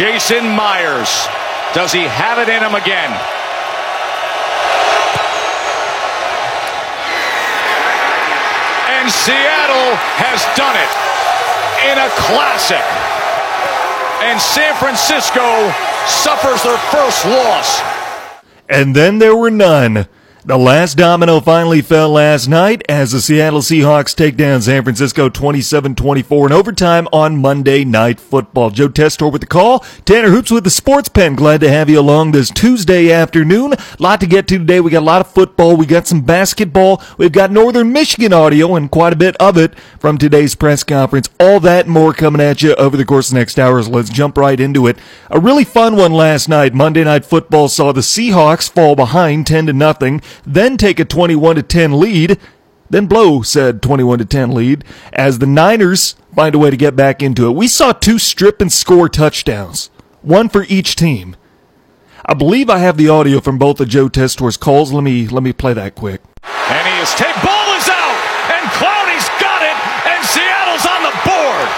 Jason Myers. Does he have it in him again? And Seattle has done it in a classic. And San Francisco suffers their first loss. And then there were none. The last domino finally fell last night as the Seattle Seahawks take down San Francisco 27-24 in overtime on Monday Night Football. Joe Tessitore with the call. Tanner Hoops with the Sports Pen. Glad to have you along this Tuesday afternoon. A Lot to get to today. We got a lot of football. We got some basketball. We've got Northern Michigan audio and quite a bit of it from today's press conference. All that more coming at you over the course of the next hours. Let's jump right into it. A really fun one last night. Monday Night Football saw the Seahawks fall behind 10 to nothing then take a 21 to 10 lead, then blow said 21 to 10 lead as the Niners find a way to get back into it. We saw two strip and score touchdowns, one for each team. I believe I have the audio from both of Joe Tessitore's calls. Let me let me play that quick. And he is take ball is out, and Clowney's got it, and Seattle's on the board.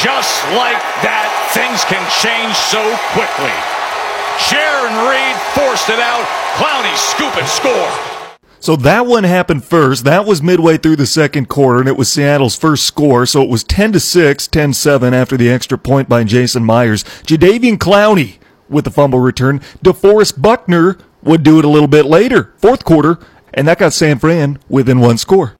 Just like that, things can change so quickly. Jarran Reed forced it out. Clowney scoop and score. So that one happened first. That was midway through the second quarter, and it was Seattle's first score. So it was 10 to 6, 10 7 after the extra point by Jason Myers. Jadeveon Clowney with the fumble return. DeForest Buckner would do it a little bit later, fourth quarter, and that got San Fran within one score.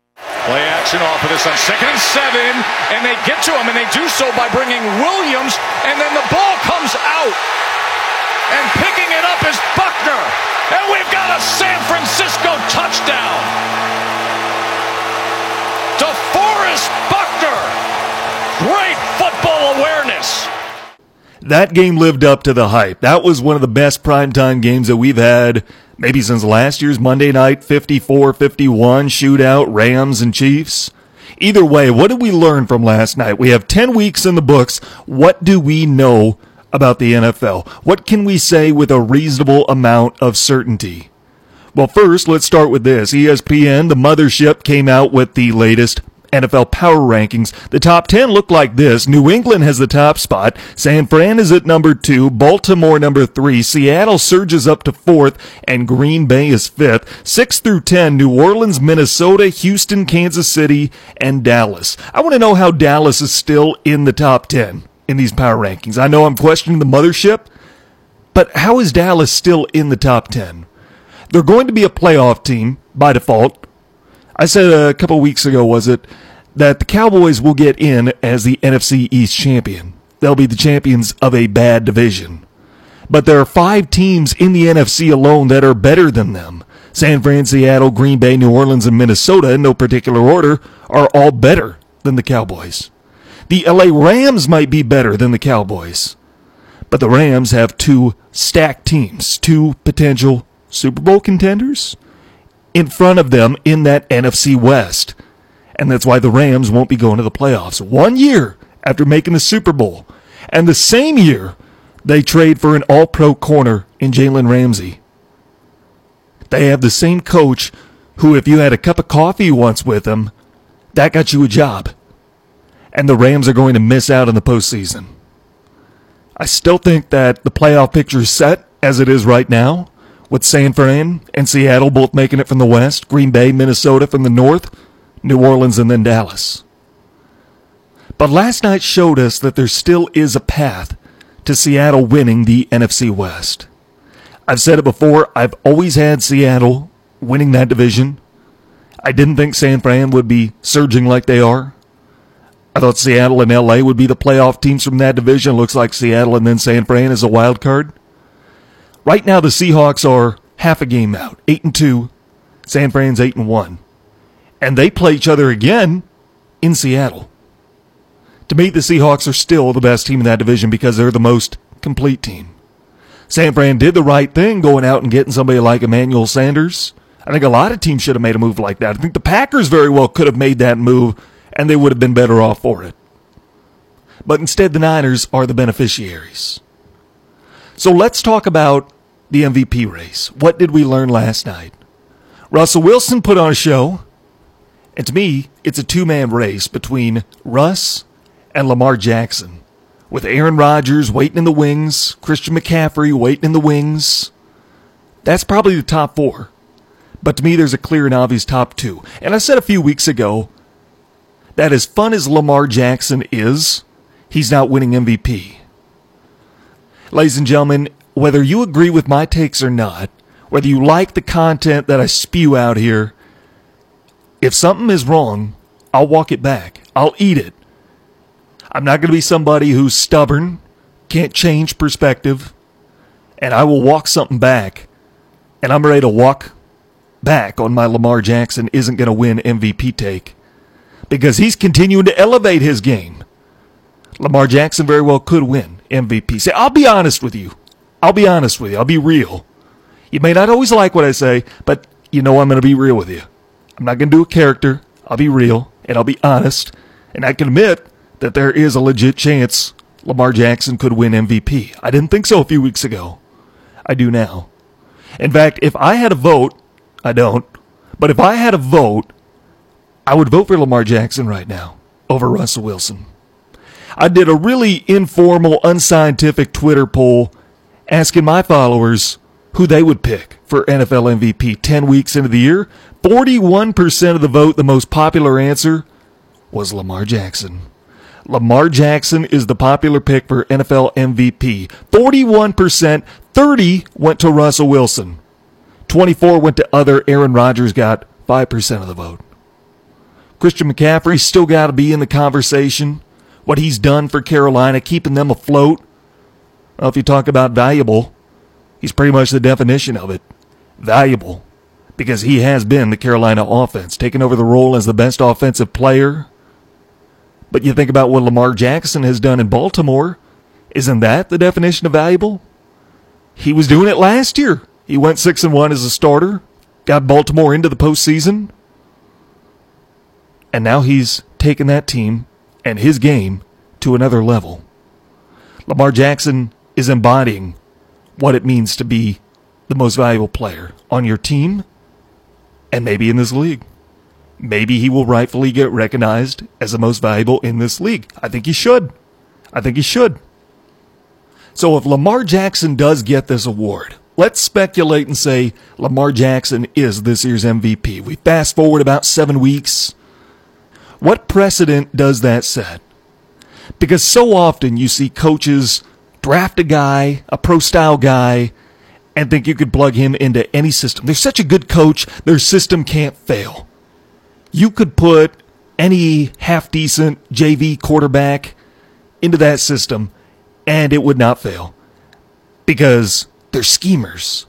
Play action off of this on second and seven, and they get to him, and they do so by bringing Williams, and then the ball comes out. And picking it up is Buckner. And we've got a San Francisco touchdown. DeForest Buckner. Great football awareness. That game lived up to the hype. That was one of the best primetime games that we've had maybe since last year's Monday night 54 51 shootout, Rams and Chiefs. Either way, what did we learn from last night? We have 10 weeks in the books. What do we know about the NFL? What can we say with a reasonable amount of certainty? Well, first, let's start with this. ESPN, the mothership, came out with the latest NFL power rankings. The top 10 look like this. New England has the top spot. San Fran is at number two. Baltimore number three. Seattle surges up to fourth and Green Bay is fifth. Six through 10, New Orleans, Minnesota, Houston, Kansas City, and Dallas. I want to know how Dallas is still in the top 10 in these power rankings. I know I'm questioning the mothership, but how is Dallas still in the top 10? They're going to be a playoff team by default. I said a couple weeks ago, was it, that the Cowboys will get in as the NFC East champion. They'll be the champions of a bad division. But there are five teams in the NFC alone that are better than them. San Fran, Seattle, Green Bay, New Orleans, and Minnesota, in no particular order, are all better than the Cowboys. The LA Rams might be better than the Cowboys. But the Rams have two stacked teams, two potential Super Bowl contenders in front of them in that NFC West. And that's why the Rams won't be going to the playoffs. One year after making the Super Bowl. And the same year, they trade for an all pro corner in Jalen Ramsey. They have the same coach who, if you had a cup of coffee once with him, that got you a job and the Rams are going to miss out on the postseason. I still think that the playoff picture is set as it is right now, with San Fran and Seattle both making it from the West, Green Bay, Minnesota from the North, New Orleans, and then Dallas. But last night showed us that there still is a path to Seattle winning the NFC West. I've said it before, I've always had Seattle winning that division. I didn't think San Fran would be surging like they are. I thought Seattle and LA would be the playoff teams from that division. Looks like Seattle and then San Fran is a wild card. Right now, the Seahawks are half a game out, eight and two. San Fran's eight and one, and they play each other again in Seattle. To me, the Seahawks are still the best team in that division because they're the most complete team. San Fran did the right thing going out and getting somebody like Emmanuel Sanders. I think a lot of teams should have made a move like that. I think the Packers very well could have made that move and they would have been better off for it. But instead, the Niners are the beneficiaries. So let's talk about the MVP race. What did we learn last night? Russell Wilson put on a show, and to me, it's a two man race between Russ and Lamar Jackson. with Aaron Rodgers waiting in the wings, Christian McCaffrey waiting in the wings. That's probably the top four. But to me, there's a clear and obvious top two. And I said a few weeks ago that as fun as Lamar Jackson is, he's not winning MVP. Ladies and gentlemen, whether you agree with my takes or not, whether you like the content that I spew out here, if something is wrong, I'll walk it back. I'll eat it. I'm not going to be somebody who's stubborn, can't change perspective, and I will walk something back. And I'm ready to walk back on my Lamar Jackson isn't going to win MVP take because he's continuing to elevate his game. Lamar Jackson very well could win MVP. Say, I'll be honest with you. I'll be honest with you. I'll be real. You may not always like what I say, but you know I'm going to be real with you. I'm not going to do a character. I'll be real and I'll be honest. And I can admit that there is a legit chance Lamar Jackson could win MVP. I didn't think so a few weeks ago. I do now. In fact, if I had a vote, I don't, but if I had a vote, I would vote for Lamar Jackson right now over Russell Wilson. I did a really informal, unscientific Twitter poll asking my followers who they would pick for NFL MVP 10 weeks into the year. 41% of the vote, the most popular answer, was Lamar Jackson. Lamar Jackson is the popular pick for NFL MVP. 41%, 30 went to Russell Wilson. 24 went to other. Aaron Rodgers got 5% of the vote. Christian McCaffrey still got to be in the conversation. What he's done for Carolina, keeping them afloat. Well, if you talk about valuable, he's pretty much the definition of it. Valuable. Because he has been the Carolina offense, taking over the role as the best offensive player, but you think about what Lamar Jackson has done in Baltimore. Isn't that the definition of valuable? He was doing it last year. He went six and one as a starter, got Baltimore into the postseason, and now he's taken that team and his game to another level. Lamar Jackson is embodying what it means to be the most valuable player on your team and maybe in this league maybe he will rightfully get recognized as the most valuable in this league. I think he should. I think he should. So if Lamar Jackson does get this award, let's speculate and say Lamar Jackson is this year's MVP. We fast forward about seven weeks. What precedent does that set? Because so often you see coaches draft a guy, a pro style guy, and think you could plug him into any system. They're such a good coach, their system can't fail you could put any half decent JV quarterback into that system and it would not fail because they're schemers.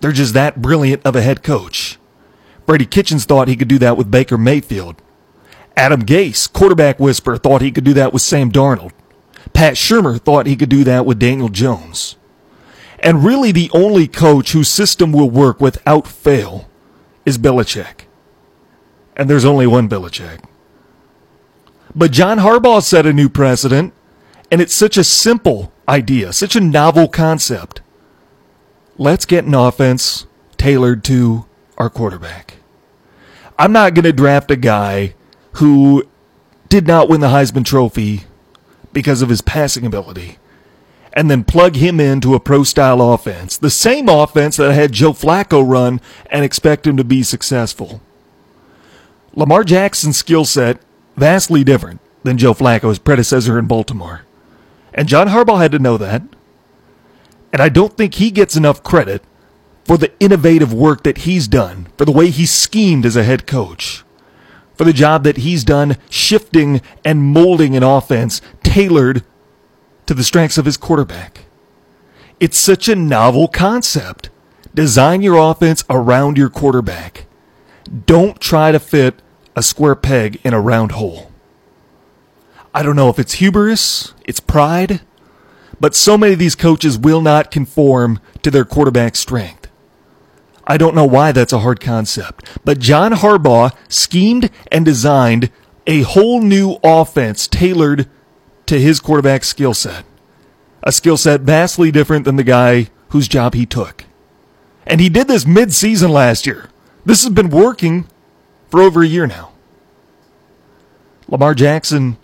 They're just that brilliant of a head coach. Freddie Kitchens thought he could do that with Baker Mayfield. Adam Gase, quarterback whisperer, thought he could do that with Sam Darnold. Pat Shurmur thought he could do that with Daniel Jones. And really, the only coach whose system will work without fail is Belichick and there's only one Belichick. But John Harbaugh set a new precedent, and it's such a simple idea, such a novel concept. Let's get an offense tailored to our quarterback. I'm not going to draft a guy who did not win the Heisman Trophy because of his passing ability and then plug him into a pro style offense, the same offense that had Joe Flacco run and expect him to be successful. Lamar Jackson's skill set vastly different than Joe Flacco's predecessor in Baltimore. And John Harbaugh had to know that. And I don't think he gets enough credit for the innovative work that he's done, for the way he schemed as a head coach, for the job that he's done shifting and molding an offense tailored to the strengths of his quarterback. It's such a novel concept. Design your offense around your quarterback. Don't try to fit a square peg in a round hole. I don't know if it's hubris, it's pride, but so many of these coaches will not conform to their quarterback strength. I don't know why that's a hard concept, but John Harbaugh schemed and designed a whole new offense tailored to his quarterback skill set. A skill set vastly different than the guy whose job he took. And he did this mid-season last year. This has been working for over a year now. Lamar Jackson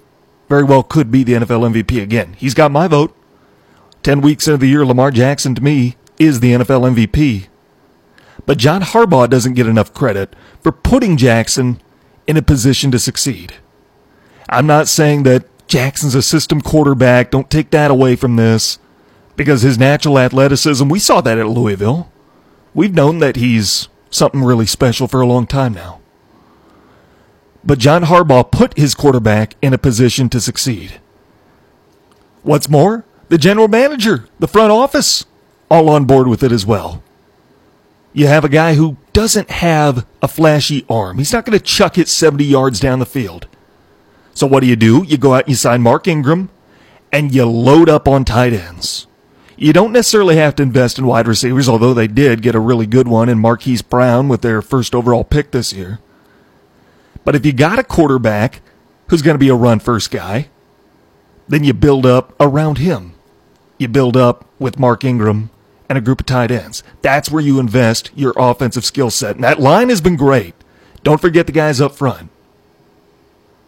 very well could be the NFL MVP again. He's got my vote. 10 weeks into the year, Lamar Jackson to me is the NFL MVP. But John Harbaugh doesn't get enough credit for putting Jackson in a position to succeed. I'm not saying that Jackson's a system quarterback. Don't take that away from this because his natural athleticism, we saw that at Louisville. We've known that he's something really special for a long time now. But John Harbaugh put his quarterback in a position to succeed. What's more, the general manager, the front office, all on board with it as well. You have a guy who doesn't have a flashy arm. He's not going to chuck it 70 yards down the field. So what do you do? You go out and you sign Mark Ingram and you load up on tight ends. You don't necessarily have to invest in wide receivers, although they did get a really good one in Marquise Brown with their first overall pick this year. But if you got a quarterback who's going to be a run first guy, then you build up around him. You build up with Mark Ingram and a group of tight ends. That's where you invest your offensive skill set. And that line has been great. Don't forget the guys up front.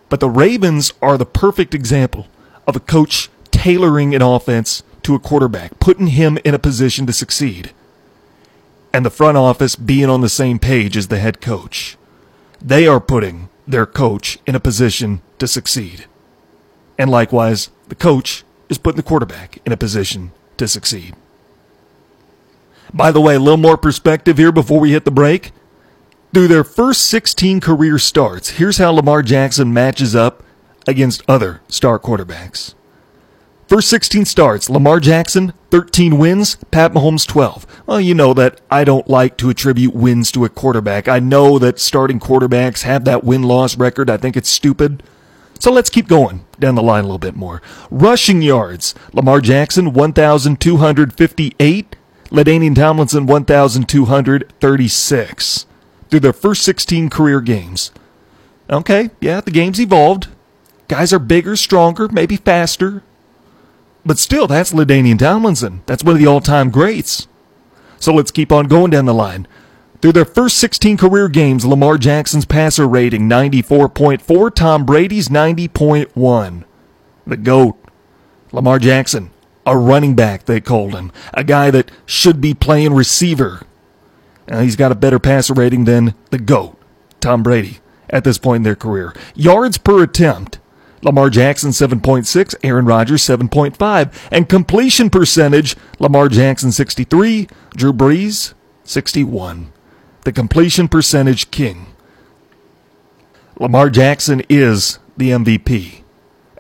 But the Ravens are the perfect example of a coach tailoring an offense to a quarterback, putting him in a position to succeed, and the front office being on the same page as the head coach. They are putting their coach in a position to succeed. And likewise, the coach is putting the quarterback in a position to succeed. By the way, a little more perspective here before we hit the break. Through their first 16 career starts, here's how Lamar Jackson matches up against other star quarterbacks. First 16 starts, Lamar Jackson, 13 wins, Pat Mahomes, 12. Well, you know that I don't like to attribute wins to a quarterback. I know that starting quarterbacks have that win loss record. I think it's stupid. So let's keep going down the line a little bit more. Rushing yards, Lamar Jackson, 1,258. LaDainian Tomlinson, 1,236 through their first 16 career games. Okay, yeah, the game's evolved. Guys are bigger, stronger, maybe faster. But still, that's LaDainian Tomlinson. That's one of the all time greats. So let's keep on going down the line. Through their first 16 career games, Lamar Jackson's passer rating 94.4, Tom Brady's 90.1. The GOAT. Lamar Jackson, a running back, they called him. A guy that should be playing receiver. Uh, he's got a better passer rating than the GOAT, Tom Brady, at this point in their career. Yards per attempt. Lamar Jackson 7.6, Aaron Rodgers 7.5, and completion percentage, Lamar Jackson 63, Drew Brees 61. The completion percentage king. Lamar Jackson is the MVP.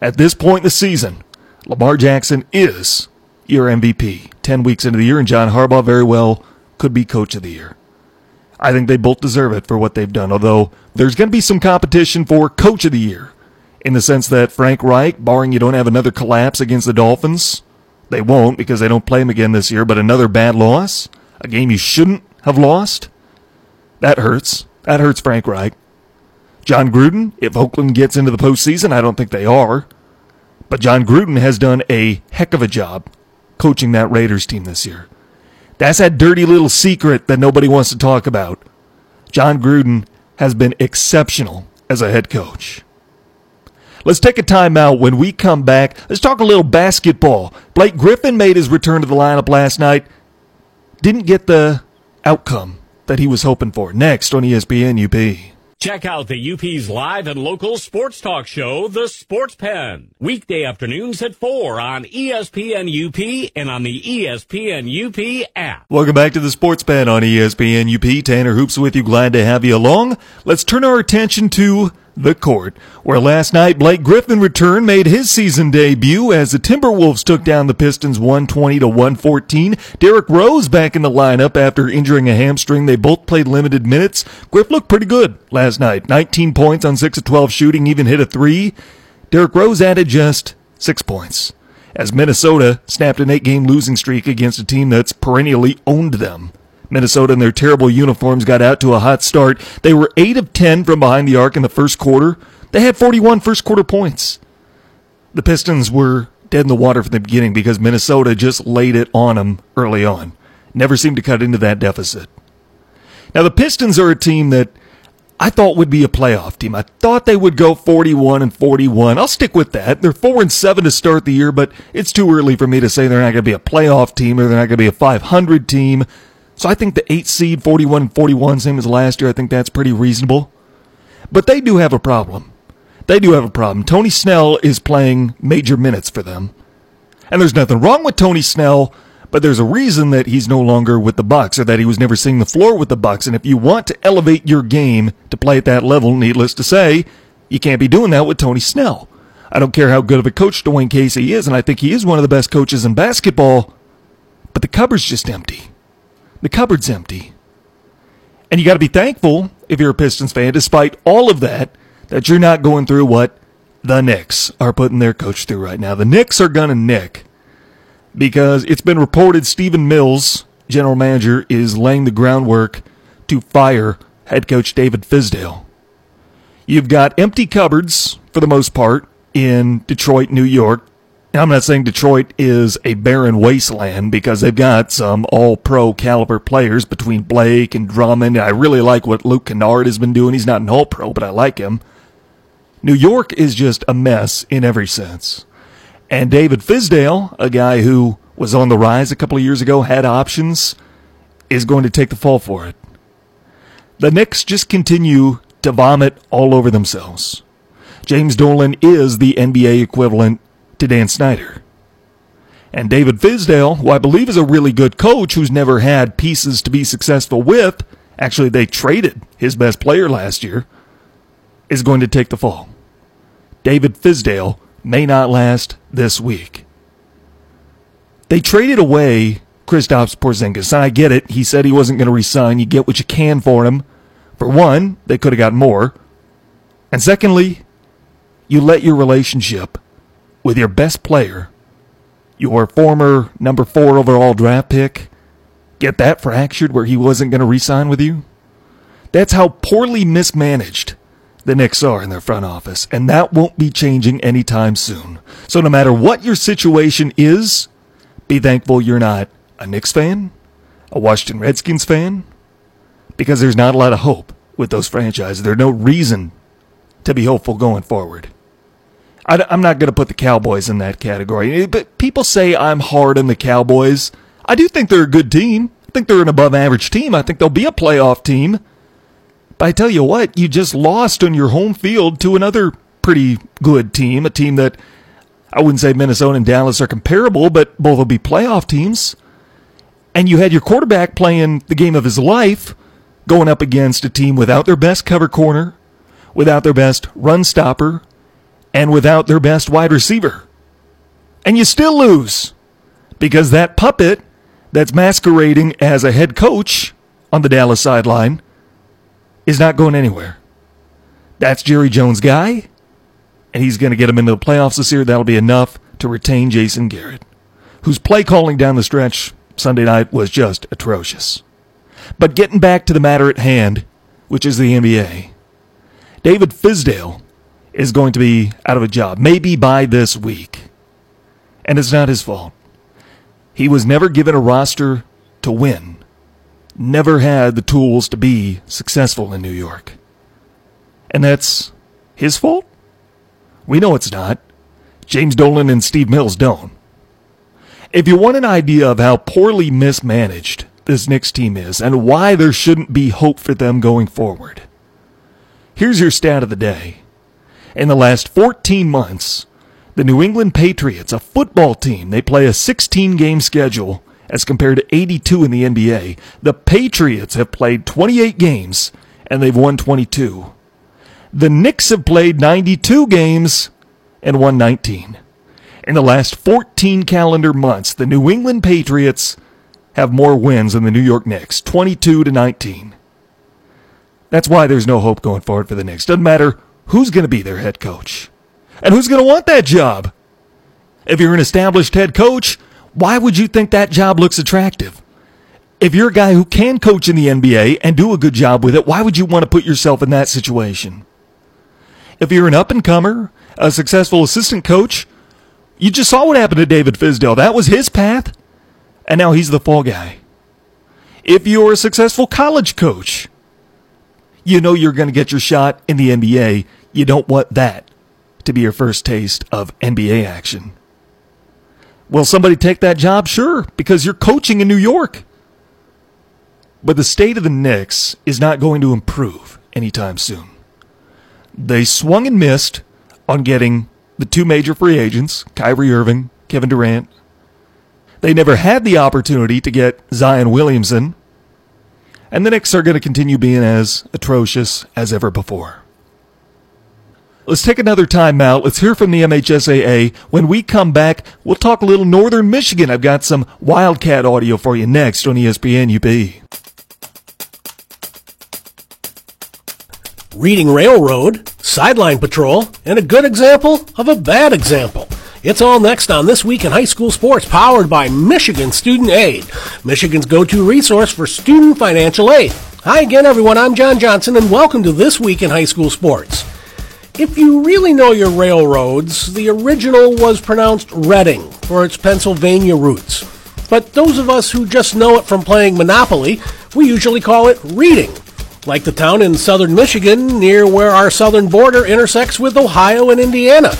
At this point in the season, Lamar Jackson is your MVP. 10 weeks into the year, and John Harbaugh very well could be coach of the year. I think they both deserve it for what they've done, although there's going to be some competition for coach of the year in the sense that Frank Reich, barring you don't have another collapse against the Dolphins, they won't because they don't play him again this year, but another bad loss, a game you shouldn't have lost, that hurts. That hurts Frank Reich. John Gruden, if Oakland gets into the postseason, I don't think they are. But John Gruden has done a heck of a job coaching that Raiders team this year. That's that dirty little secret that nobody wants to talk about. John Gruden has been exceptional as a head coach. Let's take a timeout. When we come back, let's talk a little basketball. Blake Griffin made his return to the lineup last night. Didn't get the outcome that he was hoping for. Next on ESPN UP. Check out the UP's live and local sports talk show, The Sports Pen. Weekday afternoons at 4 on ESPN UP and on the ESPN UP app. Welcome back to the Sports Pen on ESPN UP. Tanner Hoops with you. Glad to have you along. Let's turn our attention to the court, where last night Blake Griffin returned, made his season debut as the Timberwolves took down the Pistons 120 to 114. Derrick Rose back in the lineup after injuring a hamstring. They both played limited minutes. Griff looked pretty good last night. 19 points on 6 of 12 shooting, even hit a 3. Derrick Rose added just 6 points as Minnesota snapped an 8-game losing streak against a team that's perennially owned them. Minnesota in their terrible uniforms got out to a hot start. They were 8 of 10 from behind the arc in the first quarter. They had 41 first quarter points. The Pistons were dead in the water from the beginning because Minnesota just laid it on them early on. Never seemed to cut into that deficit. Now, the Pistons are a team that I thought would be a playoff team. I thought they would go 41 and 41. I'll stick with that. They're 4 and 7 to start the year, but it's too early for me to say they're not going to be a playoff team or they're not going to be a 500 team. So I think the 8 seed 41 41 same as last year. I think that's pretty reasonable. But they do have a problem. They do have a problem. Tony Snell is playing major minutes for them. And there's nothing wrong with Tony Snell but there's a reason that he's no longer with the Bucks or that he was never seeing the floor with the Bucks. And if you want to elevate your game to play at that level, needless to say, you can't be doing that with Tony Snell. I don't care how good of a coach Dwane Casey is, and I think he is one of the best coaches in basketball, but the cupboard's just empty. The cupboard's empty. And you got to be thankful, if you're a Pistons fan, despite all of that, that you're not going through what the Knicks are putting their coach through right now. The Knicks are going to nick because it's been reported Stephen Mills, general manager, is laying the groundwork to fire head coach David Fizdale. You've got empty cupboards for the most part in Detroit, New York. I'm not saying Detroit is a barren wasteland because they've got some all pro caliber players between Blake and Drummond. I really like what Luke Kennard has been doing. He's not an all pro, but I like him. New York is just a mess in every sense. And David Fizdale, a guy who was on the rise a couple of years ago, had options, is going to take the fall for it. The Knicks just continue to vomit all over themselves. James Dolan is the NBA equivalent to Dan Snyder. And David Fizdale, who I believe is a really good coach who's never had pieces to be successful with, actually, they traded his best player last year, is going to take the fall. David Fizdale may not last this week. They traded away Kristaps Porzingis, and I get it. He said he wasn't going to resign. You get what you can for him. For one, they could have got more. And secondly, you let your relationship with your best player, your former number four overall draft pick, get that fractured where he wasn't going to resign with you. That's how poorly mismanaged the Knicks are in their front office, and that won't be changing anytime soon. So no matter what your situation is, be thankful you're not a Knicks fan, a Washington Redskins fan, because there's not a lot of hope with those franchises. There's no reason to be hopeful going forward. I, am not going to put the Cowboys in that category, eh, but people say I'm hard on the Cowboys. I do think they're a good team. I think they're an above average team. I think they'll be a playoff team. But I tell you what, you just lost on your home field to another pretty good team, a team that I wouldn't say Minnesota and Dallas are comparable, but both will be playoff teams. And you had your quarterback playing the game of his life going up against a team without their best cover corner, without their best run stopper, and without their best wide receiver. And you still lose because that puppet that's masquerading as a head coach on the Dallas sideline is not going anywhere. That's Jerry Jones' guy, and he's going to get him into the playoffs this year. That'll be enough to retain Jason Garrett, whose play calling down the stretch Sunday night was just atrocious. But getting back to the matter at hand, which is the NBA, David Fizdale is going to be out of a job, maybe by this week. And it's not his fault. He was never given a roster to win never had the tools to be successful in New York. And that's his fault? We know it's not. James Dolan and Steve Mills don't. If you want an idea of how poorly mismanaged this Knicks team is and why there shouldn't be hope for them going forward, here's your stat of the day. In the last 14 months, the New England Patriots, a football team, they play a 16 game schedule as compared to 82 in the NBA. The Patriots have played 28 games and they've won 22. The Knicks have played 92 games and won 19. In the last 14 calendar months, the New England Patriots have more wins than the New York Knicks, 22 to 19. That's why there's no hope going forward for the Knicks. Doesn't matter who's going to be their head coach and who's going to want that job. If you're an established head coach, why would you think that job looks attractive? If you're a guy who can coach in the NBA and do a good job with it, why would you want to put yourself in that situation? If you're an up and comer, a successful assistant coach, you just saw what happened to David Fizdale. That was his path, and now he's the fall guy. If you're a successful college coach, you know you're going to get your shot in the NBA. You don't want that to be your first taste of NBA action. Will somebody take that job? Sure, because you're coaching in New York. But the state of the Knicks is not going to improve anytime soon. They swung and missed on getting the two major free agents, Kyrie Irving, Kevin Durant. They never had the opportunity to get Zion Williamson. And the Knicks are going to continue being as atrocious as ever before. Let's take another time out. Let's hear from the MHSAA. When we come back, we'll talk a little Northern Michigan. I've got some Wildcat audio for you next on ESPN UP. Reading Railroad, Sideline Patrol, and a good example of a bad example. It's all next on This Week in High School Sports, powered by Michigan Student Aid, Michigan's go to resource for student financial aid. Hi again, everyone. I'm John Johnson, and welcome to This Week in High School Sports. If you really know your railroads, the original was pronounced Reading for its Pennsylvania roots. But those of us who just know it from playing Monopoly, we usually call it Reading like the town in southern Michigan near where our southern border intersects with Ohio and Indiana.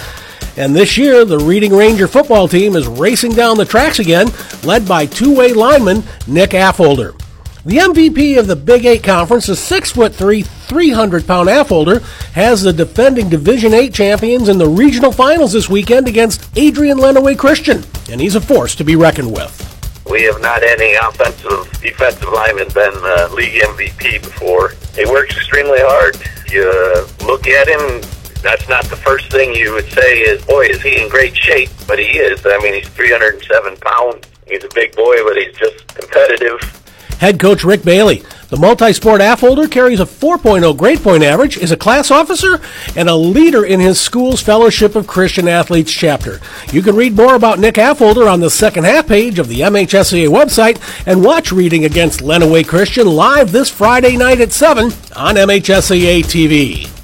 And this year, the Reading Ranger football team is racing down the tracks again, led by two-way lineman Nick Affolder. The MVP of the Big Eight Conference, foot three, 300 pound Affolder, has the defending Division Eight champions in the regional finals this weekend against Adrian Lenawee Christian, and he's a force to be reckoned with. We have not any offensive, defensive lineman been uh, league MVP before. He works extremely hard. You uh, look at him, that's not the first thing you would say is, boy, is he in great shape, but he is. I mean, he's 307 pounds. He's a big boy, but he's just competitive. Head coach Rick Bailey the multi-sport Affolter carries a 4.0 grade point average, is a class officer, and a leader in his school's Fellowship of Christian Athletes chapter. You can read more about Nick Affolter on the second half page of the MHSAA website and watch Reading Against Lenawee Christian live this Friday night at 7 on MHSAA TV.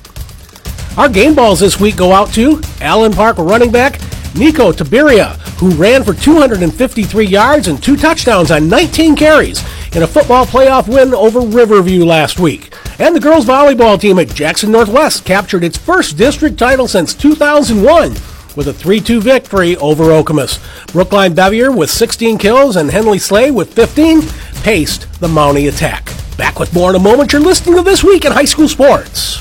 Our game balls this week go out to Allen Park running back Nico Tiberia, who ran for 253 yards and two touchdowns on 19 carries in a football playoff win over Riverview last week. And the girls volleyball team at Jackson Northwest captured its first district title since 2001 with a 3-2 victory over Okemos. Brookline Bevier with 16 kills and Henley Slay with 15 paced the Mountie attack. Back with more in a moment. You're listening to This Week in High School Sports.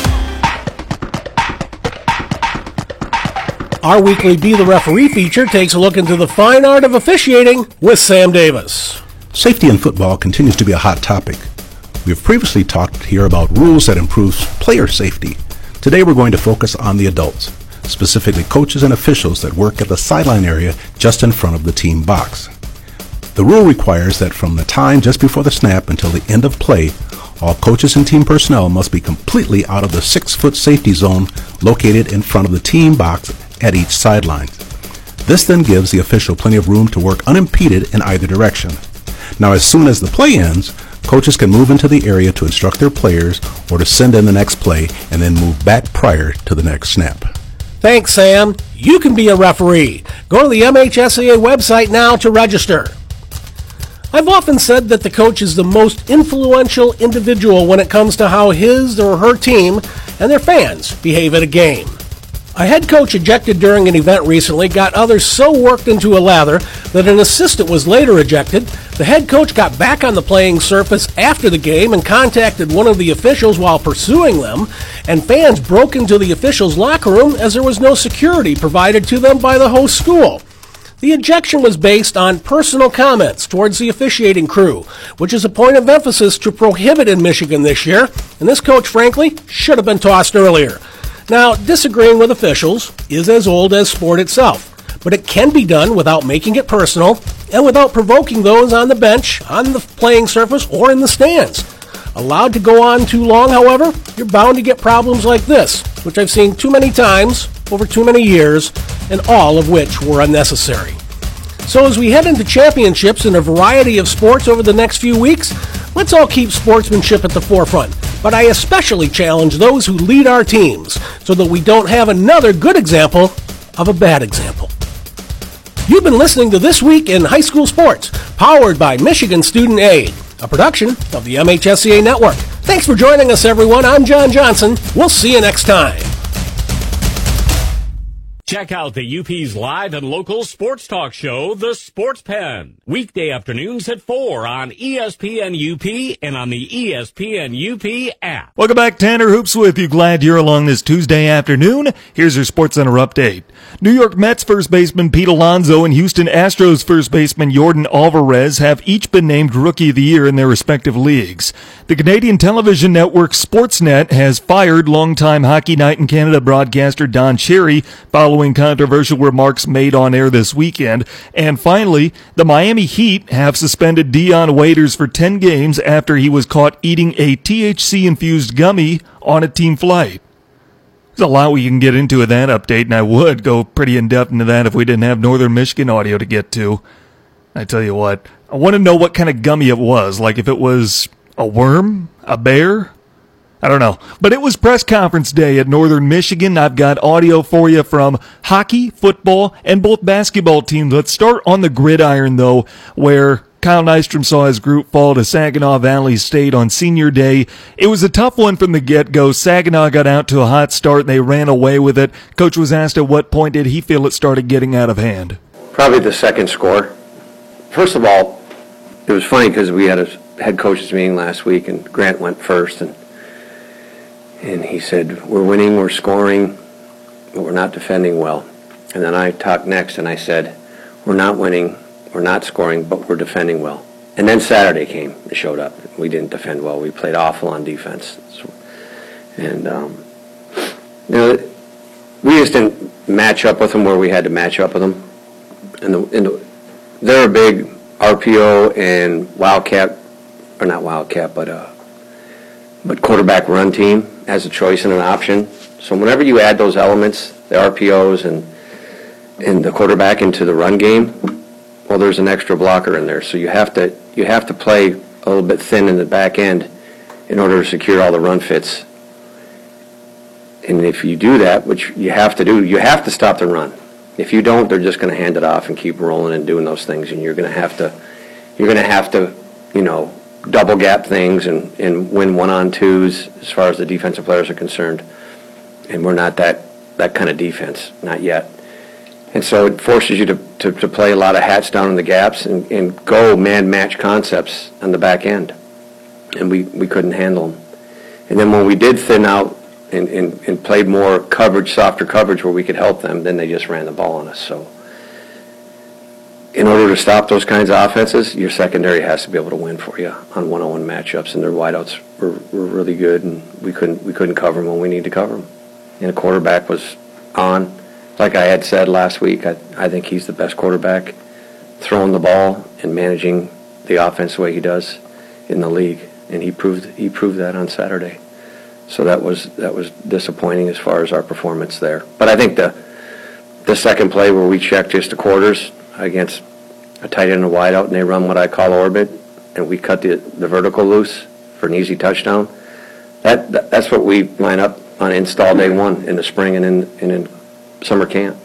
Our weekly Be the Referee feature takes a look into the fine art of officiating with Sam Davis. Safety in football continues to be a hot topic. We have previously talked here about rules that improve player safety. Today we're going to focus on the adults, specifically coaches and officials that work at the sideline area just in front of the team box. The rule requires that from the time just before the snap until the end of play, all coaches and team personnel must be completely out of the six foot safety zone located in front of the team box at each sideline. This then gives the official plenty of room to work unimpeded in either direction. Now, as soon as the play ends, coaches can move into the area to instruct their players or to send in the next play and then move back prior to the next snap. Thanks, Sam. You can be a referee. Go to the MHSAA website now to register. I've often said that the coach is the most influential individual when it comes to how his or her team and their fans behave at a game. A head coach ejected during an event recently got others so worked into a lather that an assistant was later ejected. The head coach got back on the playing surface after the game and contacted one of the officials while pursuing them, and fans broke into the officials' locker room as there was no security provided to them by the host school. The ejection was based on personal comments towards the officiating crew, which is a point of emphasis to prohibit in Michigan this year, and this coach, frankly, should have been tossed earlier. Now, disagreeing with officials is as old as sport itself, but it can be done without making it personal and without provoking those on the bench, on the playing surface, or in the stands. Allowed to go on too long, however, you're bound to get problems like this, which I've seen too many times over too many years, and all of which were unnecessary. So, as we head into championships in a variety of sports over the next few weeks, let's all keep sportsmanship at the forefront. But I especially challenge those who lead our teams so that we don't have another good example of a bad example. You've been listening to This Week in High School Sports, powered by Michigan Student Aid, a production of the MHSAA Network. Thanks for joining us, everyone. I'm John Johnson. We'll see you next time. Check out the UP's live and local sports talk show, The Sports Pen. Weekday afternoons at 4 on ESPN UP and on the ESPN UP app. Welcome back, Tanner Hoops with you. Glad you're along this Tuesday afternoon. Here's your Sports Center update. New York Mets first baseman Pete Alonso and Houston Astros first baseman Jordan Alvarez have each been named Rookie of the Year in their respective leagues. The Canadian television network Sportsnet has fired longtime Hockey Night in Canada broadcaster Don Cherry following controversial remarks made on air this weekend. And finally, the Miami Heat have suspended Dion Waiters for 10 games after he was caught eating a THC infused gummy on a team flight. There's a lot we can get into with that update, and I would go pretty in depth into that if we didn't have Northern Michigan audio to get to. I tell you what, I want to know what kind of gummy it was. Like if it was a worm, a bear, I don't know. But it was press conference day at Northern Michigan. I've got audio for you from hockey, football, and both basketball teams. Let's start on the gridiron, though, where Kyle Nystrom saw his group fall to Saginaw Valley State on senior day. It was a tough one from the get go. Saginaw got out to a hot start and they ran away with it. Coach was asked at what point did he feel it started getting out of hand? Probably the second score. First of all, it was funny because we had a head coaches meeting last week and Grant went first and and he said, We're winning, we're scoring, but we're not defending well. And then I talked next and I said, We're not winning, we're not scoring, but we're defending well. And then Saturday came, it showed up. We didn't defend well. We played awful on defense. And, um, you know, we just didn't match up with them where we had to match up with them. And, the, and the, they're a big RPO and Wildcat, or not Wildcat, but uh, but quarterback run team as a choice and an option. So whenever you add those elements, the RPOs and and the quarterback into the run game, well, there's an extra blocker in there. So you have to you have to play a little bit thin in the back end in order to secure all the run fits. And if you do that, which you have to do, you have to stop the run. If you don't, they're just going to hand it off and keep rolling and doing those things, and you're going to have to you're going to have to, you know, double gap things and, and win one on twos as far as the defensive players are concerned. And we're not that, that kind of defense, not yet. And so it forces you to, to, to play a lot of hats down in the gaps and, and go man match concepts on the back end. And we, we couldn't handle them. And then when we did thin out and, and, and played more coverage, softer coverage where we could help them, then they just ran the ball on us. So in order to stop those kinds of offenses, your secondary has to be able to win for you on one-on-one matchups, and their wideouts were, were really good, and we couldn't we couldn't cover them when we need to cover them. And the quarterback was on, like I had said last week. I, I think he's the best quarterback throwing the ball and managing the offense the way he does in the league, and he proved he proved that on Saturday. So that was that was disappointing as far as our performance there. But I think the the second play where we checked just the quarters against a tight end and a wide out, and they run what I call orbit, and we cut the, the vertical loose for an easy touchdown. That, that that's what we line up on install day one in the spring and in and in summer camp,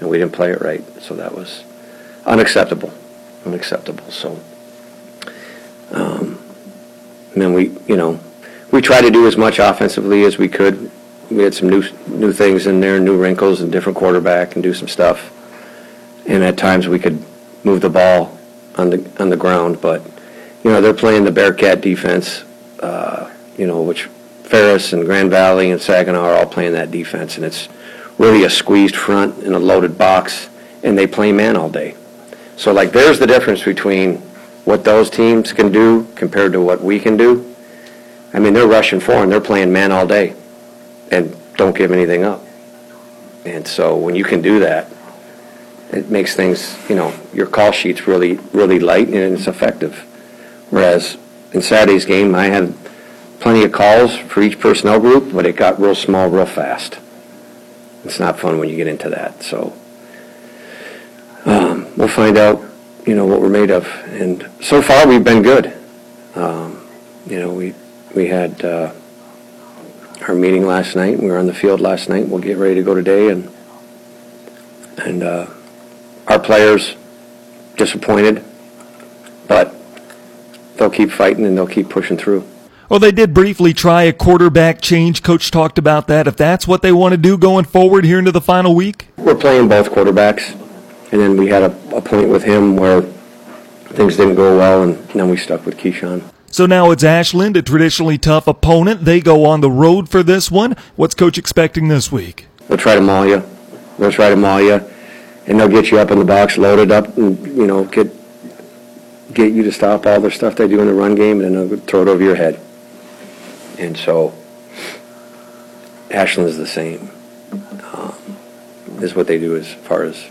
and we didn't play it right, so that was unacceptable, unacceptable. So, um, and then we, you know, we tried to do as much offensively as we could. We had some new new things in there, new wrinkles, and different quarterback, and do some stuff and at times we could move the ball on the on the ground. But you know they're playing the Bearcat defense, uh, you know, which Ferris and Grand Valley and Saginaw are all playing that defense, and it's really a squeezed front in a loaded box, and they play man all day. So like there's the difference between what those teams can do compared to what we can do. I mean, they're rushing four and they're playing man all day, and don't give anything up. And so when you can do that, it makes things, you know, your call sheet's really, really light and it's effective. Whereas in Saturday's game, I had plenty of calls for each personnel group, but it got real small real fast. It's not fun when you get into that. So um, we'll find out, you know, what we're made of. And so far, we've been good. Um, you know, we we had uh, our meeting last night. We were on the field last night. We'll get ready to go today, and and uh, our players disappointed, but they'll keep fighting and they'll keep pushing through. Well, they did briefly try a quarterback change. Coach talked about that. If that's what they want to do going forward here into the final week, we're playing both quarterbacks, and then we had a, a point with him where things didn't go well, and then we stuck with Keyshawn. So now it's Ashland, a traditionally tough opponent. They go on the road for this one. What's Coach expecting this week? They'll try to maul you. They'll try to maul you, and they'll get you up in the box, loaded up, and you know get get you to stop all the stuff they do in the run game, and then they'll throw it over your head. And so Ashland is the same. Um, is what they do as far as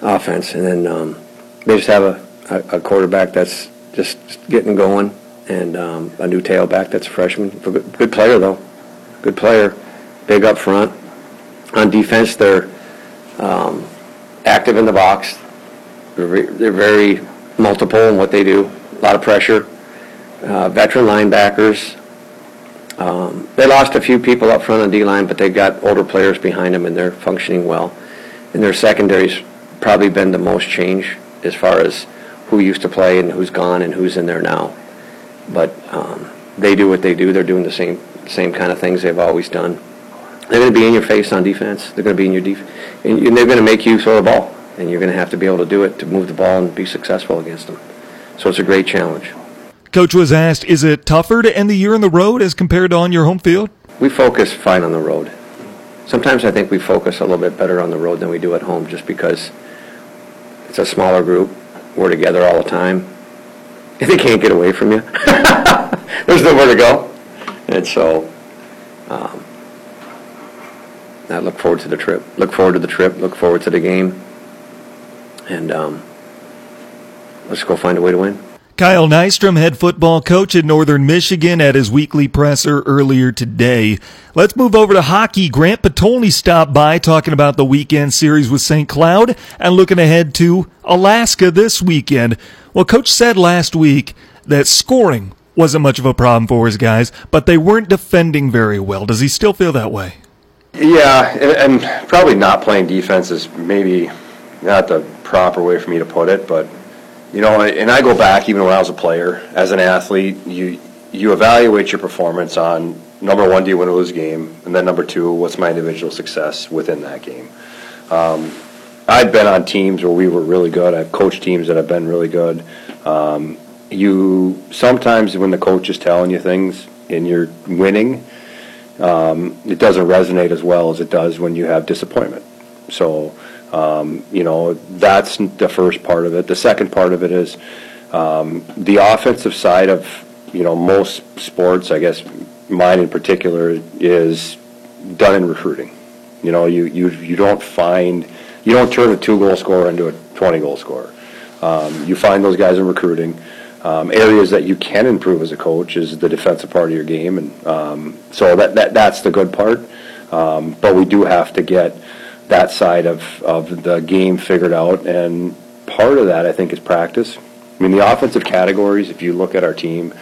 offense, and then um, they just have a, a, a, quarterback that's just getting going, and um, a new tailback that's a freshman. Good, player though, good player, big up front. On defense, they're um, active in the box. They're, they're very multiple in what they do. A lot of pressure. Uh, veteran linebackers, um, they lost a few people up front on D-line, but they've got older players behind them, and they're functioning well. And their secondary's probably been the most change as far as who used to play and who's gone and who's in there now. But um, they do what they do. They're doing the same same kind of things they've always done. They're going to be in your face on defense. They're going to be in your defense, and they're going to make you throw the ball, and you're going to have to be able to do it to move the ball and be successful against them. So it's a great challenge. Coach was asked, is it tougher to end the year on the road as compared to on your home field? We focus fine on the road. Sometimes I think we focus a little bit better on the road than we do at home just because it's a smaller group. We're together all the time. If they can't get away from you, there's nowhere to go. And so um, I look forward to the trip. Look forward to the trip. Look forward to the game. And um, let's go find a way to win. Kyle Nystrom, head football coach at Northern Michigan, at his weekly presser earlier today. Let's move over to hockey. Grant Potulny stopped by talking about the weekend series with St. Cloud and looking ahead to Alaska this weekend. Well, coach said last week that scoring wasn't much of a problem for his guys, but they weren't defending very well. Does he still feel that way? Yeah, and probably not playing defense is maybe not the proper way for me to put it, but you know, and I go back even when I was a player. As an athlete, you you evaluate your performance on number one, do you win or lose a game, and then number two, what's my individual success within that game. Um, I've been on teams where we were really good. I've coached teams that have been really good. Um, you sometimes when the coach is telling you things and you're winning, um, it doesn't resonate as well as it does when you have disappointment. So um, you know, that's the first part of it. The second part of it is um, the offensive side of, you know, most sports, I guess mine in particular, is done in recruiting. You know, you, you, you don't find, you don't turn a two goal scorer into a 20 goal scorer. Um, you find those guys in recruiting. Um, areas that you can improve as a coach is the defensive part of your game, and um, so that, that that's the good part. Um, but we do have to get that side of, of the game figured out. And part of that, I think, is practice. I mean, the offensive categories, if you look at our team,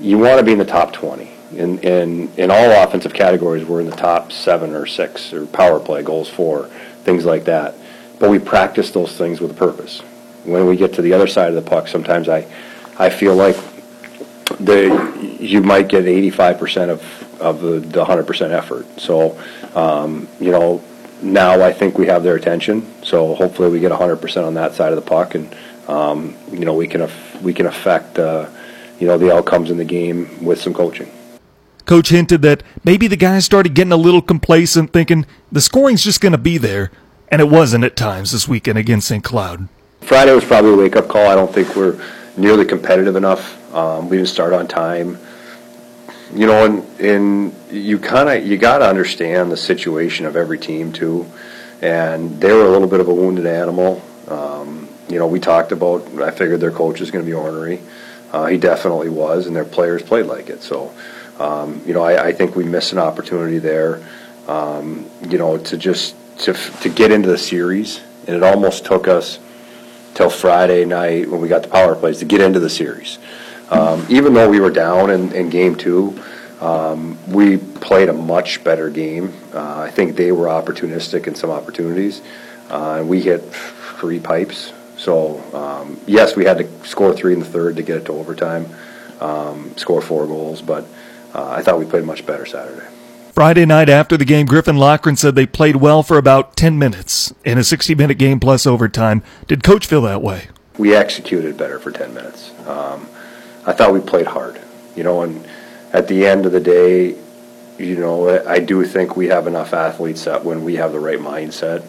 you want to be in the top 20. In, in, in all offensive categories, we're in the top seven or six, or power play, goals for, things like that. But we practice those things with a purpose. When we get to the other side of the puck, sometimes I, I feel like the, you might get 85% of, of the, the 100% effort. So, um, you know, now I think we have their attention. So hopefully we get 100% on that side of the puck, and um, you know we can af- we can affect uh, you know the outcomes in the game with some coaching. Coach hinted that maybe the guys started getting a little complacent, thinking the scoring's just going to be there, and it wasn't at times this weekend against St. Cloud. Friday was probably a wake up call. I don't think we're nearly competitive enough. Um, we didn't start on time you know, and, and you kind of you got to understand the situation of every team too, and they were a little bit of a wounded animal. Um, you know, we talked about. I figured their coach is going to be ornery. Uh, he definitely was, and their players played like it. So, um, you know, I, I think we missed an opportunity there. Um, you know, to just to to get into the series, and it almost took us till Friday night when we got the power plays to get into the series. Um, even though we were down in, in game two, um, we played a much better game. Uh, I think they were opportunistic in some opportunities. Uh, we hit three pipes. So, um, yes, we had to score three in the third to get it to overtime, um, score four goals, but uh, I thought we played much better Saturday. Friday night after the game, Griffin Loughran said they played well for about 10 minutes in a 60 minute game plus overtime. Did coach feel that way? We executed better for 10 minutes. Um, I thought we played hard, you know, and at the end of the day, you know, I do think we have enough athletes that when we have the right mindset,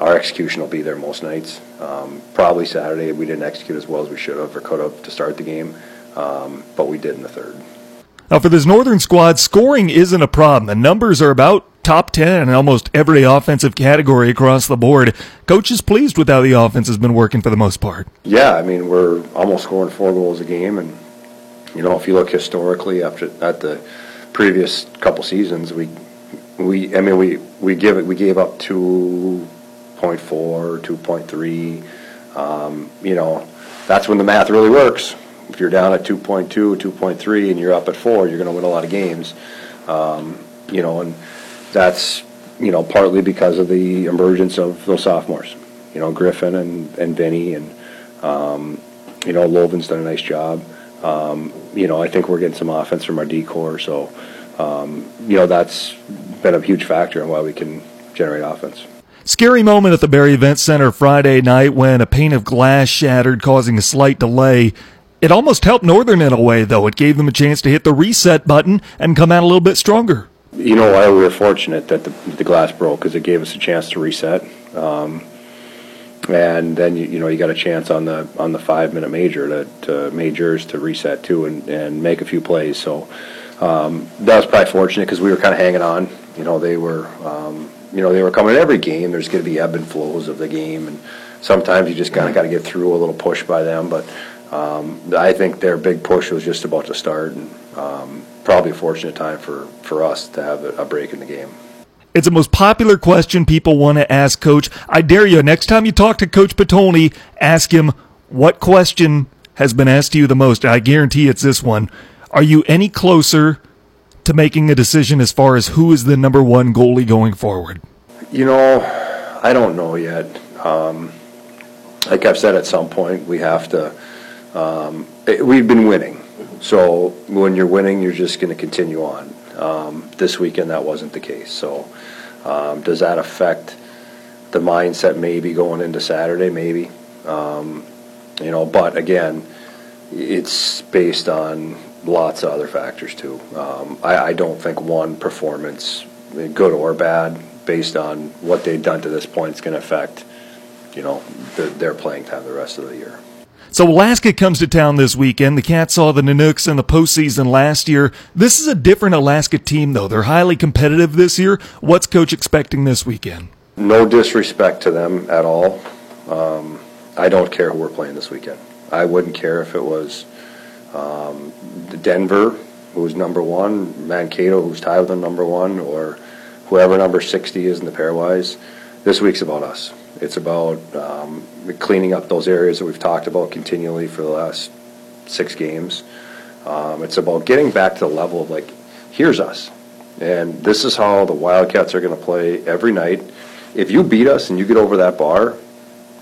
our execution will be there most nights. Um, probably Saturday we didn't execute as well as we should have or could have to start the game, um, but we did in the third. Now, for this Northern squad, scoring isn't a problem. The numbers are about top 10 in almost every offensive category across the board. Coach is pleased with how the offense has been working for the most part. Yeah, I mean, we're almost scoring four goals a game. And, you know, if you look historically after at the previous couple seasons, we, we I mean, we, we, give it, we gave up 2.4, 2.3. Um, you know, that's when the math really works if you're down at 2.2, 2.3, and you're up at four, you're going to win a lot of games. Um, you know, and that's you know partly because of the emergence of those sophomores. You know, Griffin and and Vinny and um, you know Lovin's done a nice job. Um, you know, I think we're getting some offense from our decor, so um, you know that's been a huge factor in why we can generate offense. Scary moment at the Berry Event Center Friday night when a pane of glass shattered, causing a slight delay it almost helped Northern in a way, though. It gave them a chance to hit the reset button and come out a little bit stronger. You know, we were fortunate that the, the glass broke because it gave us a chance to reset. Um, and then you, you know you got a chance on the on the five minute major to, to majors to reset too and, and make a few plays. So um, that was probably fortunate because we were kind of hanging on. You know they were um, you know they were coming in every game. There's going to be ebb and flows of the game, and sometimes you just kind of got to get through a little push by them. But um, I think their big push was just about to start, and um, probably a fortunate time for, for us to have a, break in the game. It's the most popular question people want to ask Coach. I dare you, next time you talk to Coach Potulny, ask him what question has been asked to you the most. I guarantee it's this one. Are you any closer to making a decision as far as who is the number one goalie going forward? You know, I don't know yet. Um, like I've said, at some point we have to um, it, we've been winning, so when you're winning, you're just going to continue on. Um, this weekend, that wasn't the case. So, um, does that affect the mindset maybe going into Saturday? Maybe. Um, you know, but again, it's based on lots of other factors too. Um, I, I don't think one performance, good or bad, based on what they've done to this point, is going to affect, you know, the, their playing time the rest of the year. So Alaska comes to town this weekend. The Cats saw the Nanooks in the postseason last year. This is a different Alaska team, though. They're highly competitive this year. What's Coach expecting this weekend? No disrespect to them at all. Um, I don't care who we're playing this weekend. I wouldn't care if it was um, Denver, who's number one, Mankato, who's tied with them number one, or whoever number 60 is in the pairwise. This week's about us. It's about um, cleaning up those areas that we've talked about continually for the last six games. Um, it's about getting back to the level of like, here's us, and this is how the Wildcats are going to play every night. If you beat us and you get over that bar,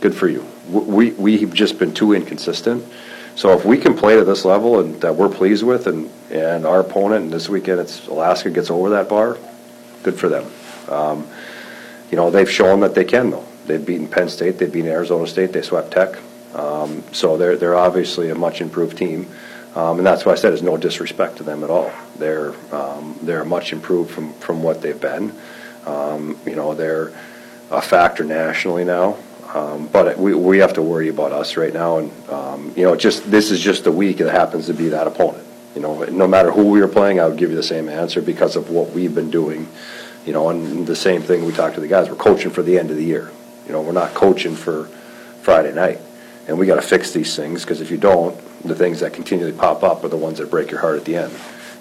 good for you. We we've just been too inconsistent. So if we can play to this level and that we're pleased with, and and our opponent and this weekend it's Alaska gets over that bar, good for them. Um, you know they've shown that they can though. They've beaten Penn State, they've beaten Arizona State, they swept Tech. Um, so they're they're obviously a much improved team, um, and that's why I said there's no disrespect to them at all. They're um, they're much improved from from what they've been. Um, you know they're a factor nationally now, um, but we we have to worry about us right now, and um, you know just this is just a week that happens to be that opponent. You know, no matter who we were playing, I would give you the same answer because of what we've been doing. You know, and the same thing we talked to the guys. We're coaching for the end of the year. You know, we're not coaching for Friday night. and we got to fix these things because if you don't, the things that continually pop up are the ones that break your heart at the end,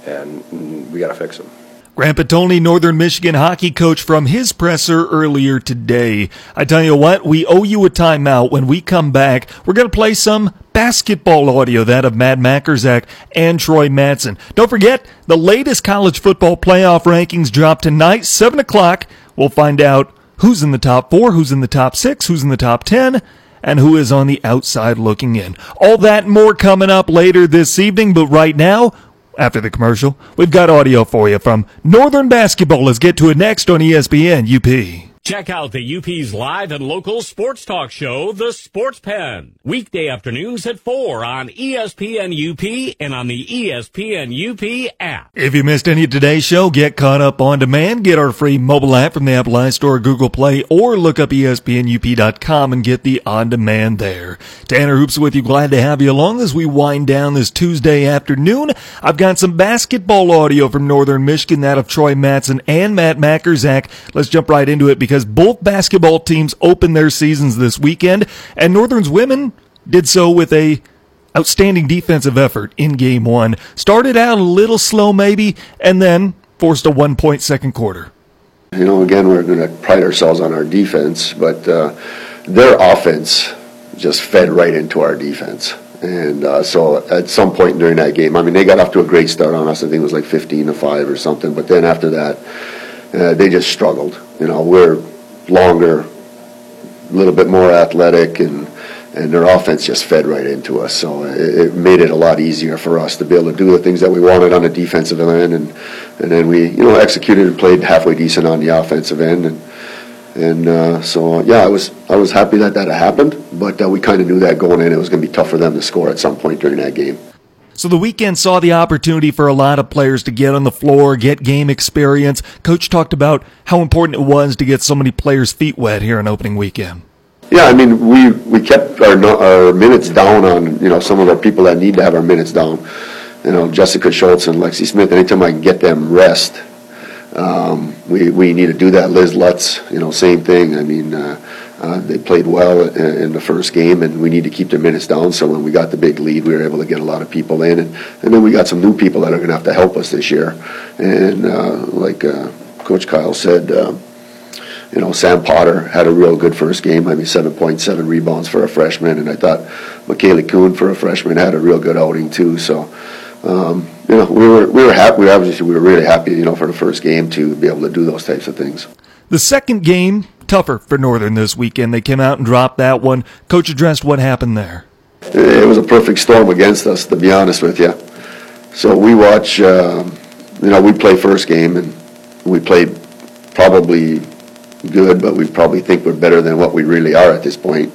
and we got to fix them. Grant Potulny, Northern Michigan hockey coach from his presser earlier today. I tell you what, we owe you a timeout. When we come back, we're going to play some basketball audio, that of Matt Majerczyk and Troy Mattson. Don't forget, the latest college football playoff rankings drop tonight, 7 o'clock. We'll find out who's in the top four, who's in the top six, who's in the top 10, and who is on the outside looking in. All that more coming up later this evening, but right now, after the commercial, we've got audio for you from Northern Basketball. Let's get to it next on ESPN UP. Check out the UP's live and local sports talk show, The Sports Pen. Weekday afternoons at 4 on ESPN UP and on the ESPN UP app. If you missed any of today's show, get caught up on demand. Get our free mobile app from the Apple Store, Google Play, or look up ESPNUP.com and get the on demand there. Tanner Hoops with you. Glad to have you along as we wind down this Tuesday afternoon. I've got some basketball audio from Northern Michigan, that of Troy Mattson and Matt Majerczyk. Let's jump right into it because both basketball teams opened their seasons this weekend, and Northern's women did so with a outstanding defensive effort in game one. Started out a little slow maybe, and then forced a one point second quarter. You know, again, we're going to pride ourselves on our defense, but uh, their offense just fed right into our defense. And uh, so at some point during that game, I mean, they got off to a great start on us. I think it was like 15 to 5 or something. But then after that, uh, they just struggled. You know, we're longer, a little bit more athletic, and and their offense just fed right into us. So it, it, made it a lot easier for us to be able to do the things that we wanted on the defensive end, and and then we you know executed and played halfway decent on the offensive end, and and uh, so yeah, I was I was happy that that happened, but uh, we kind of knew that going in it was going to be tough for them to score at some point during that game. So the weekend saw the opportunity for a lot of players to get on the floor, get game experience. Coach talked about how important it was to get so many players' feet wet here on opening weekend. Yeah, I mean, we, we kept our, our minutes down on, you know, some of our people that need to have our minutes down. You know, Jessica Schultz and Lexi Smith, anytime I can get them rest, um, we, we need to do that. Liz Lutz, you know, same thing. I mean, uh, uh, they played well in the first game, and we need to keep their minutes down. So when we got the big lead, we were able to get a lot of people in, and, and then we got some new people that are going to have to help us this year. And uh, like uh, Coach Kyle said, uh, you know, Sam Potter had a real good first game. I mean, 7.7 rebounds for a freshman, and I thought Michaela Kuhn for a freshman had a real good outing too. So. Um, you know, we were we were happy. We obviously we were really happy, you know, for the first game to be able to do those types of things. The second game tougher for Northern this weekend. They came out and dropped that one. Coach addressed what happened there. It was a perfect storm against us, to be honest with you. So we watch, uh, you know, we play first game and we played probably good, but we probably think we're better than what we really are at this point.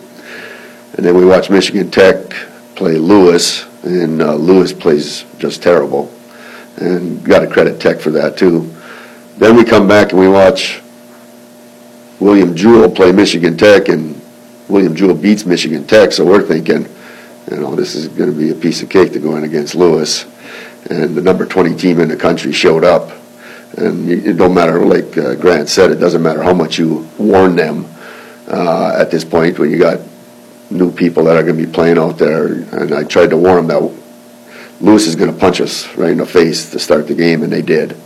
And then we watch Michigan Tech play Lewis, and uh, Lewis plays just terrible. And got to credit Tech for that too. Then we come back and we watch William Jewell play Michigan Tech, and William Jewell beats Michigan Tech. So we're thinking, you know, this is going to be a piece of cake to go in against Lewis. And the number 20 team in the country showed up. And it don't matter, like uh, Grant said, it doesn't matter how much you warn them uh, at this point when you got new people that are going to be playing out there. And I tried to warn them that Lewis is going to punch us right in the face to start the game, and they did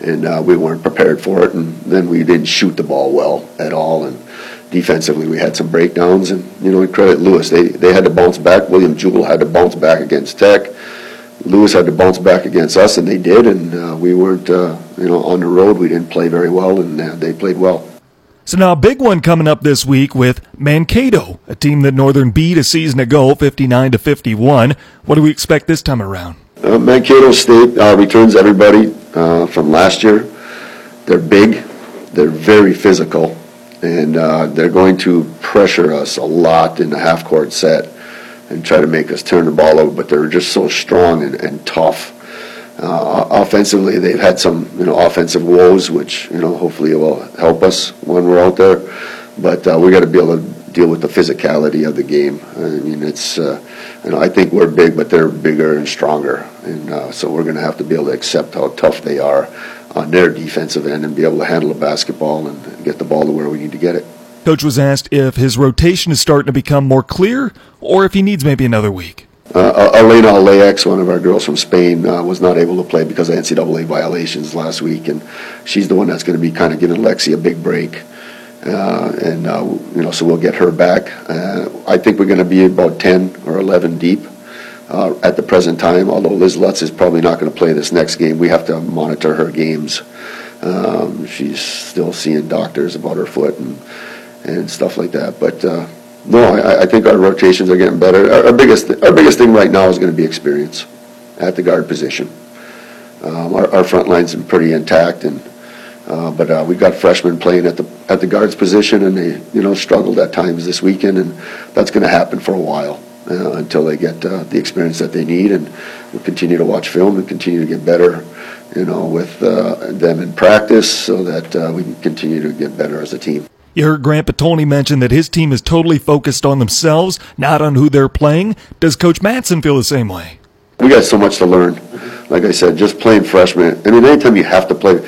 and uh, we weren't prepared for it. And then we didn't shoot the ball well at all. And defensively, we had some breakdowns. And you know, credit Lewis, they they had to bounce back. William Jewell had to bounce back against Tech. Lewis had to bounce back against us, and they did. And uh, we weren't, uh, you know, on the road. We didn't play very well, and uh, they played well. So now a big one coming up this week with Mankato, a team that Northern beat a season ago, 59 to 51. What do we expect this time around? Uh, Mankato State uh, returns everybody uh, from last year. They're big, they're very physical, and uh, they're going to pressure us a lot in the half court set and try to make us turn the ball over. But they're just so strong and, and tough. Uh, offensively, they've had some you know offensive woes, which you know hopefully will help us when we're out there. But uh, we got to be able to deal with the physicality of the game. I mean, it's uh, you know I think we're big, but they're bigger and stronger, and uh, so we're going to have to be able to accept how tough they are on their defensive end and be able to handle the basketball and get the ball to where we need to get it. Coach was asked if his rotation is starting to become more clear or if he needs maybe another week. Uh, Elena Alex, one of our girls from Spain, uh, was not able to play because of NCAA violations last week, and she's the one that's going to be kind of giving Lexi a big break. Uh, and uh, you know, so we'll get her back. Uh, I think we're going to be about 10 or 11 deep uh, at the present time. Although Liz Lutz is probably not going to play this next game, we have to monitor her games. Um, she's still seeing doctors about her foot and and stuff like that, but no, I, I think our rotations are getting better. Our, our biggest our biggest thing right now is going to be experience at the guard position. Um, our, our front line's been pretty intact, and uh, but uh, we got freshmen playing at the at the guards position, and they you know struggled at times this weekend, and that's going to happen for a while uh, until they get uh, the experience that they need, and we'll continue to watch film and continue to get better, you know, with uh, them in practice, so that uh, we can continue to get better as a team. You heard Grant Potulny mention that his team is totally focused on themselves, not on who they're playing. Does Coach Mattson feel the same way? We got so much to learn. Like I said, just playing freshmen. I mean, anytime you have to play,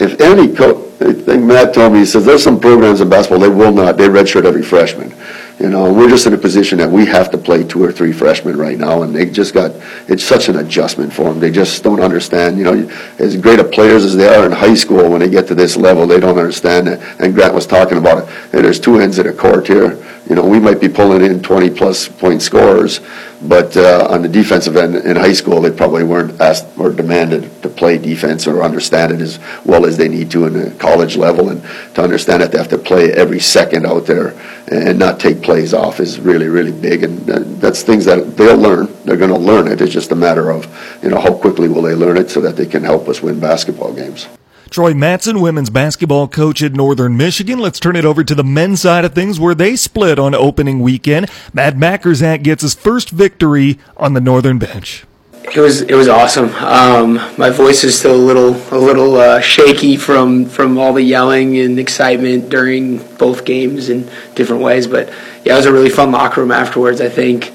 if any coach, I Matt told me, he says there's some programs in basketball, they will not, they redshirt every freshman. You know, we're just in a position that we have to play two or three freshmen right now, and they just got, it's such an adjustment for them. They just don't understand, you know, as great of players as they are in high school, when they get to this level, they don't understand it. And Grant was talking about it. And there's two ends of the court here. You know, we might be pulling in 20 plus point scorers, but uh, on the defensive end in high school, they probably weren't asked or demanded to play defense or understand it as well as they need to in the college level. And to understand that they have to play every second out there and not take plays off is really, really big. And uh, that's things that they'll learn. They're going to learn it. It's just a matter of, you know, how quickly will they learn it so that they can help us win basketball games. Troy Mattson, women's basketball coach at Northern Michigan. Let's turn it over to the men's side of things where they split on opening weekend. Matt Majerczyk gets his first victory on the Northern bench. It was it was awesome. Um, my voice is still a little a little uh, shaky from from all the yelling and excitement during both games in different ways. But yeah, it was a really fun locker room afterwards. I think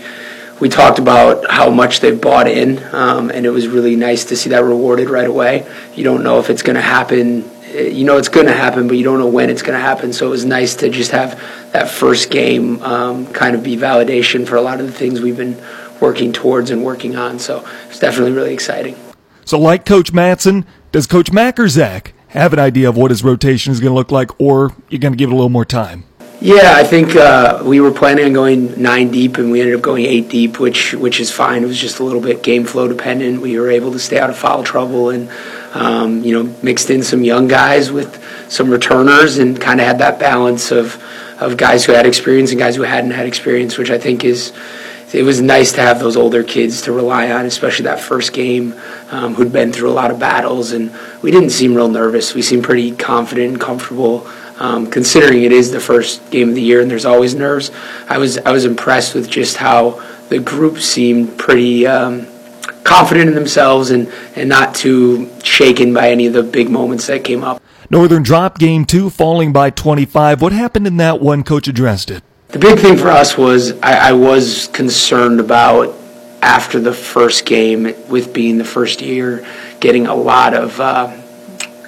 we talked about how much they've bought in, um, and it was really nice to see that rewarded right away. You don't know if it's going to happen. You know it's going to happen, but you don't know when it's going to happen. So it was nice to just have that first game um, kind of be validation for a lot of the things we've been working towards and working on. So it's definitely really exciting. So, like Coach Mattson, does Coach Majerczyk have an idea of what his rotation is going to look like, or you're going to give it a little more time? Yeah, I think uh, we were planning on going nine deep, and we ended up going eight deep, which which is fine. It was just a little bit game flow dependent. We were able to stay out of foul trouble, and um, you know mixed in some young guys with some returners, and kind of had that balance of of guys who had experience and guys who hadn't had experience, which I think is it was nice to have those older kids to rely on, especially that first game, um, who'd been through a lot of battles, and we didn't seem real nervous. We seemed pretty confident and comfortable um, considering it is the first game of the year and there's always nerves, I was I was impressed with just how the group seemed pretty um, confident in themselves and, and not too shaken by any of the big moments that came up. Northern drop game two, falling by 25. What happened in that one? Coach addressed it. The big thing for us was I, I was concerned about after the first game, with being the first year, getting a lot of uh,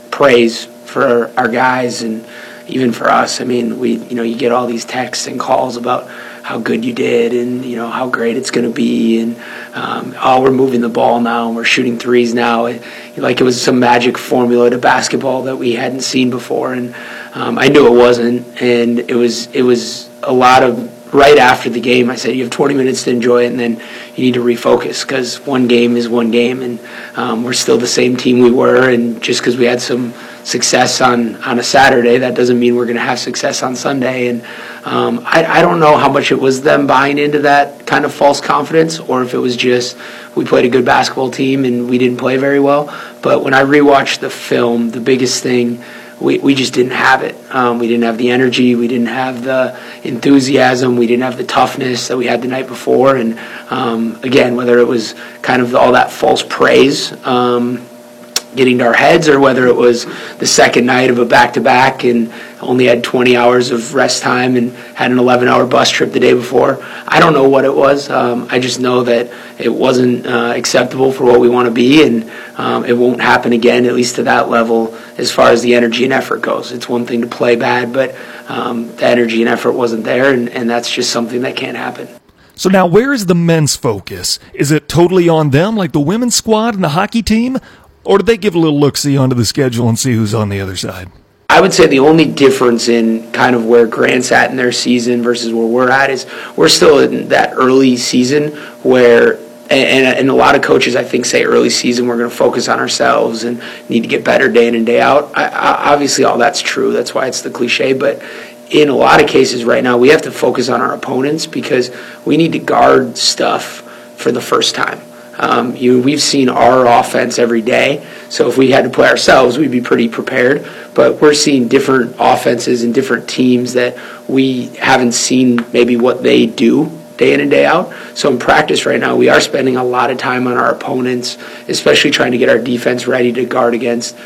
praise for our guys and even for us, I mean, we you know you get all these texts and calls about how good you did and you know how great it's going to be and um, oh we're moving the ball now and we're shooting threes now. It, like it was some magic formula to basketball that we hadn't seen before and um, I knew it wasn't and it was it was a lot of right after the game, I said, you have 20 minutes to enjoy it, and then you need to refocus because one game is one game, and um, we're still the same team we were. And just because we had some success on, on a Saturday, that doesn't mean we're going to have success on Sunday. And um, I, I don't know how much it was them buying into that kind of false confidence, or if it was just we played a good basketball team and we didn't play very well. But when I rewatched the film, the biggest thing we, we just didn't have it. Um, we didn't have the energy. We didn't have the enthusiasm. We didn't have the toughness that we had the night before. And um, again, whether it was kind of all that false praise um, getting to our heads or whether it was the second night of a back to back and only had 20 hours of rest time and had an 11 hour bus trip the day before. I don't know what it was. Um, I just know that it wasn't uh, acceptable for what we want to be and um, it won't happen again, at least to that level, as far as the energy and effort goes. It's one thing to play bad, but um, the energy and effort wasn't there, and, and that's just something that can't happen. So now, where is the men's focus? Is it totally on them, like the women's squad and the hockey team, or did they give a little look see onto the schedule and see who's on the other side? I would say the only difference in kind of where Grant's at in their season versus where we're at is we're still in that early season where and, and, a lot of coaches I think say early season we're going to focus on ourselves and need to get better day in and day out. I, I, obviously, all that's true. That's why it's the cliche. But in a lot of cases right now, we have to focus on our opponents because we need to guard stuff for the first time. Um, you, we've seen our offense every day, so if we had to play ourselves, we'd be pretty prepared. But we're seeing different offenses and different teams that we haven't seen maybe what they do day in and day out. So in practice right now, we are spending a lot of time on our opponents, especially trying to get our defense ready to guard against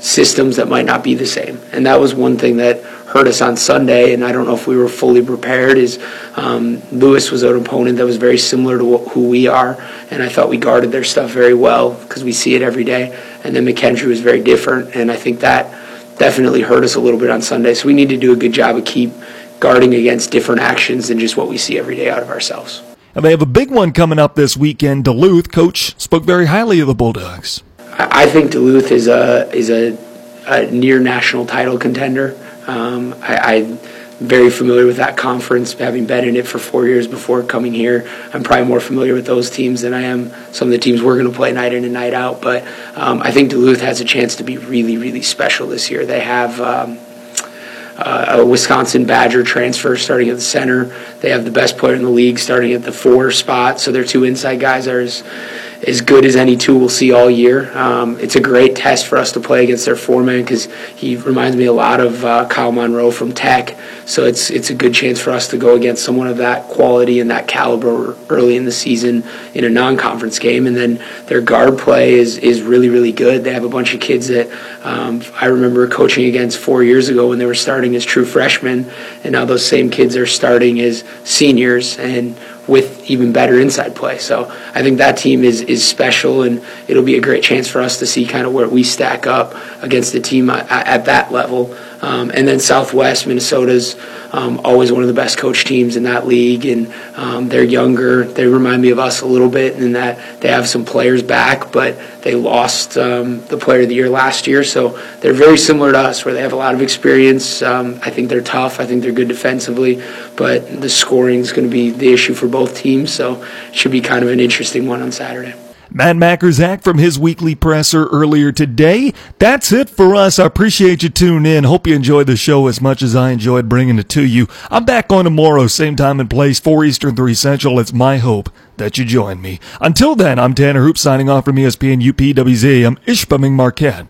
systems that might not be the same. And that was one thing that hurt us on Sunday, and I don't know if we were fully prepared. Is um, Lewis was an opponent that was very similar to who we are, and I thought we guarded their stuff very well because we see it every day. And then McKendree was very different, and I think that definitely hurt us a little bit on Sunday. So we need to do a good job of keep guarding against different actions than just what we see every day out of ourselves. And they have a big one coming up this weekend. Duluth coach spoke very highly of the Bulldogs. I think Duluth is a is a, a near national title contender. Um, I, am very familiar with that conference, having been in it for four years before coming here. I'm probably more familiar with those teams than I am some of the teams we're going to play night in and night out. But um, I think Duluth has a chance to be really, really special this year. They have. Um, uh, a Wisconsin Badger transfer starting at the center. They have the best player in the league starting at the four spot. So their two inside guys are as as good as any two we'll see all year. Um, it's a great test for us to play against their foreman because he reminds me a lot of uh, Kyle Monroe from Tech. So it's it's a good chance for us to go against someone of that quality and that caliber early in the season in a non-conference game. And then their guard play is is really really good. They have a bunch of kids that um, I remember coaching against four years ago when they were starting as true freshmen, and now those same kids are starting as seniors and with even better inside play. So I think that team is is special, and it'll be a great chance for us to see kind of where we stack up against the team at, at that level. Um, and then Southwest Minnesota's um, always one of the best coach teams in that league, and um, they're younger. They remind me of us a little bit in that they have some players back, but they lost um, the player of the year last year, so they're very similar to us, where they have a lot of experience. Um, I think they're tough. I think they're good defensively, but the scoring is going to be the issue for both teams. So it should be kind of an interesting one on Saturday. Matt Majerczyk from his weekly presser earlier today. That's it for us. I appreciate you tuning in. Hope you enjoyed the show as much as I enjoyed bringing it to you. I'm back on tomorrow, same time and place, 4 Eastern, 3 Central. It's my hope that you join me. Until then, I'm Tanner Hoop signing off from ESPN UPWZ. I'm Ishpeming Marquette.